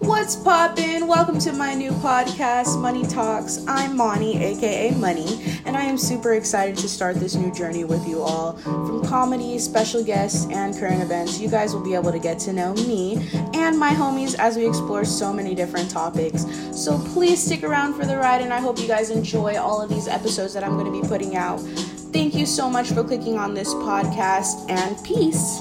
What's poppin'? Welcome to my new podcast, Money Talks. I'm Moni, aka Money, and I am super excited to start this new journey with you all. From comedy, special guests, and current events, you guys will be able to get to know me and my homies as we explore so many different topics. So please stick around for the ride, and I hope you guys enjoy all of these episodes that I'm going to be putting out. Thank you so much for clicking on this podcast, and peace.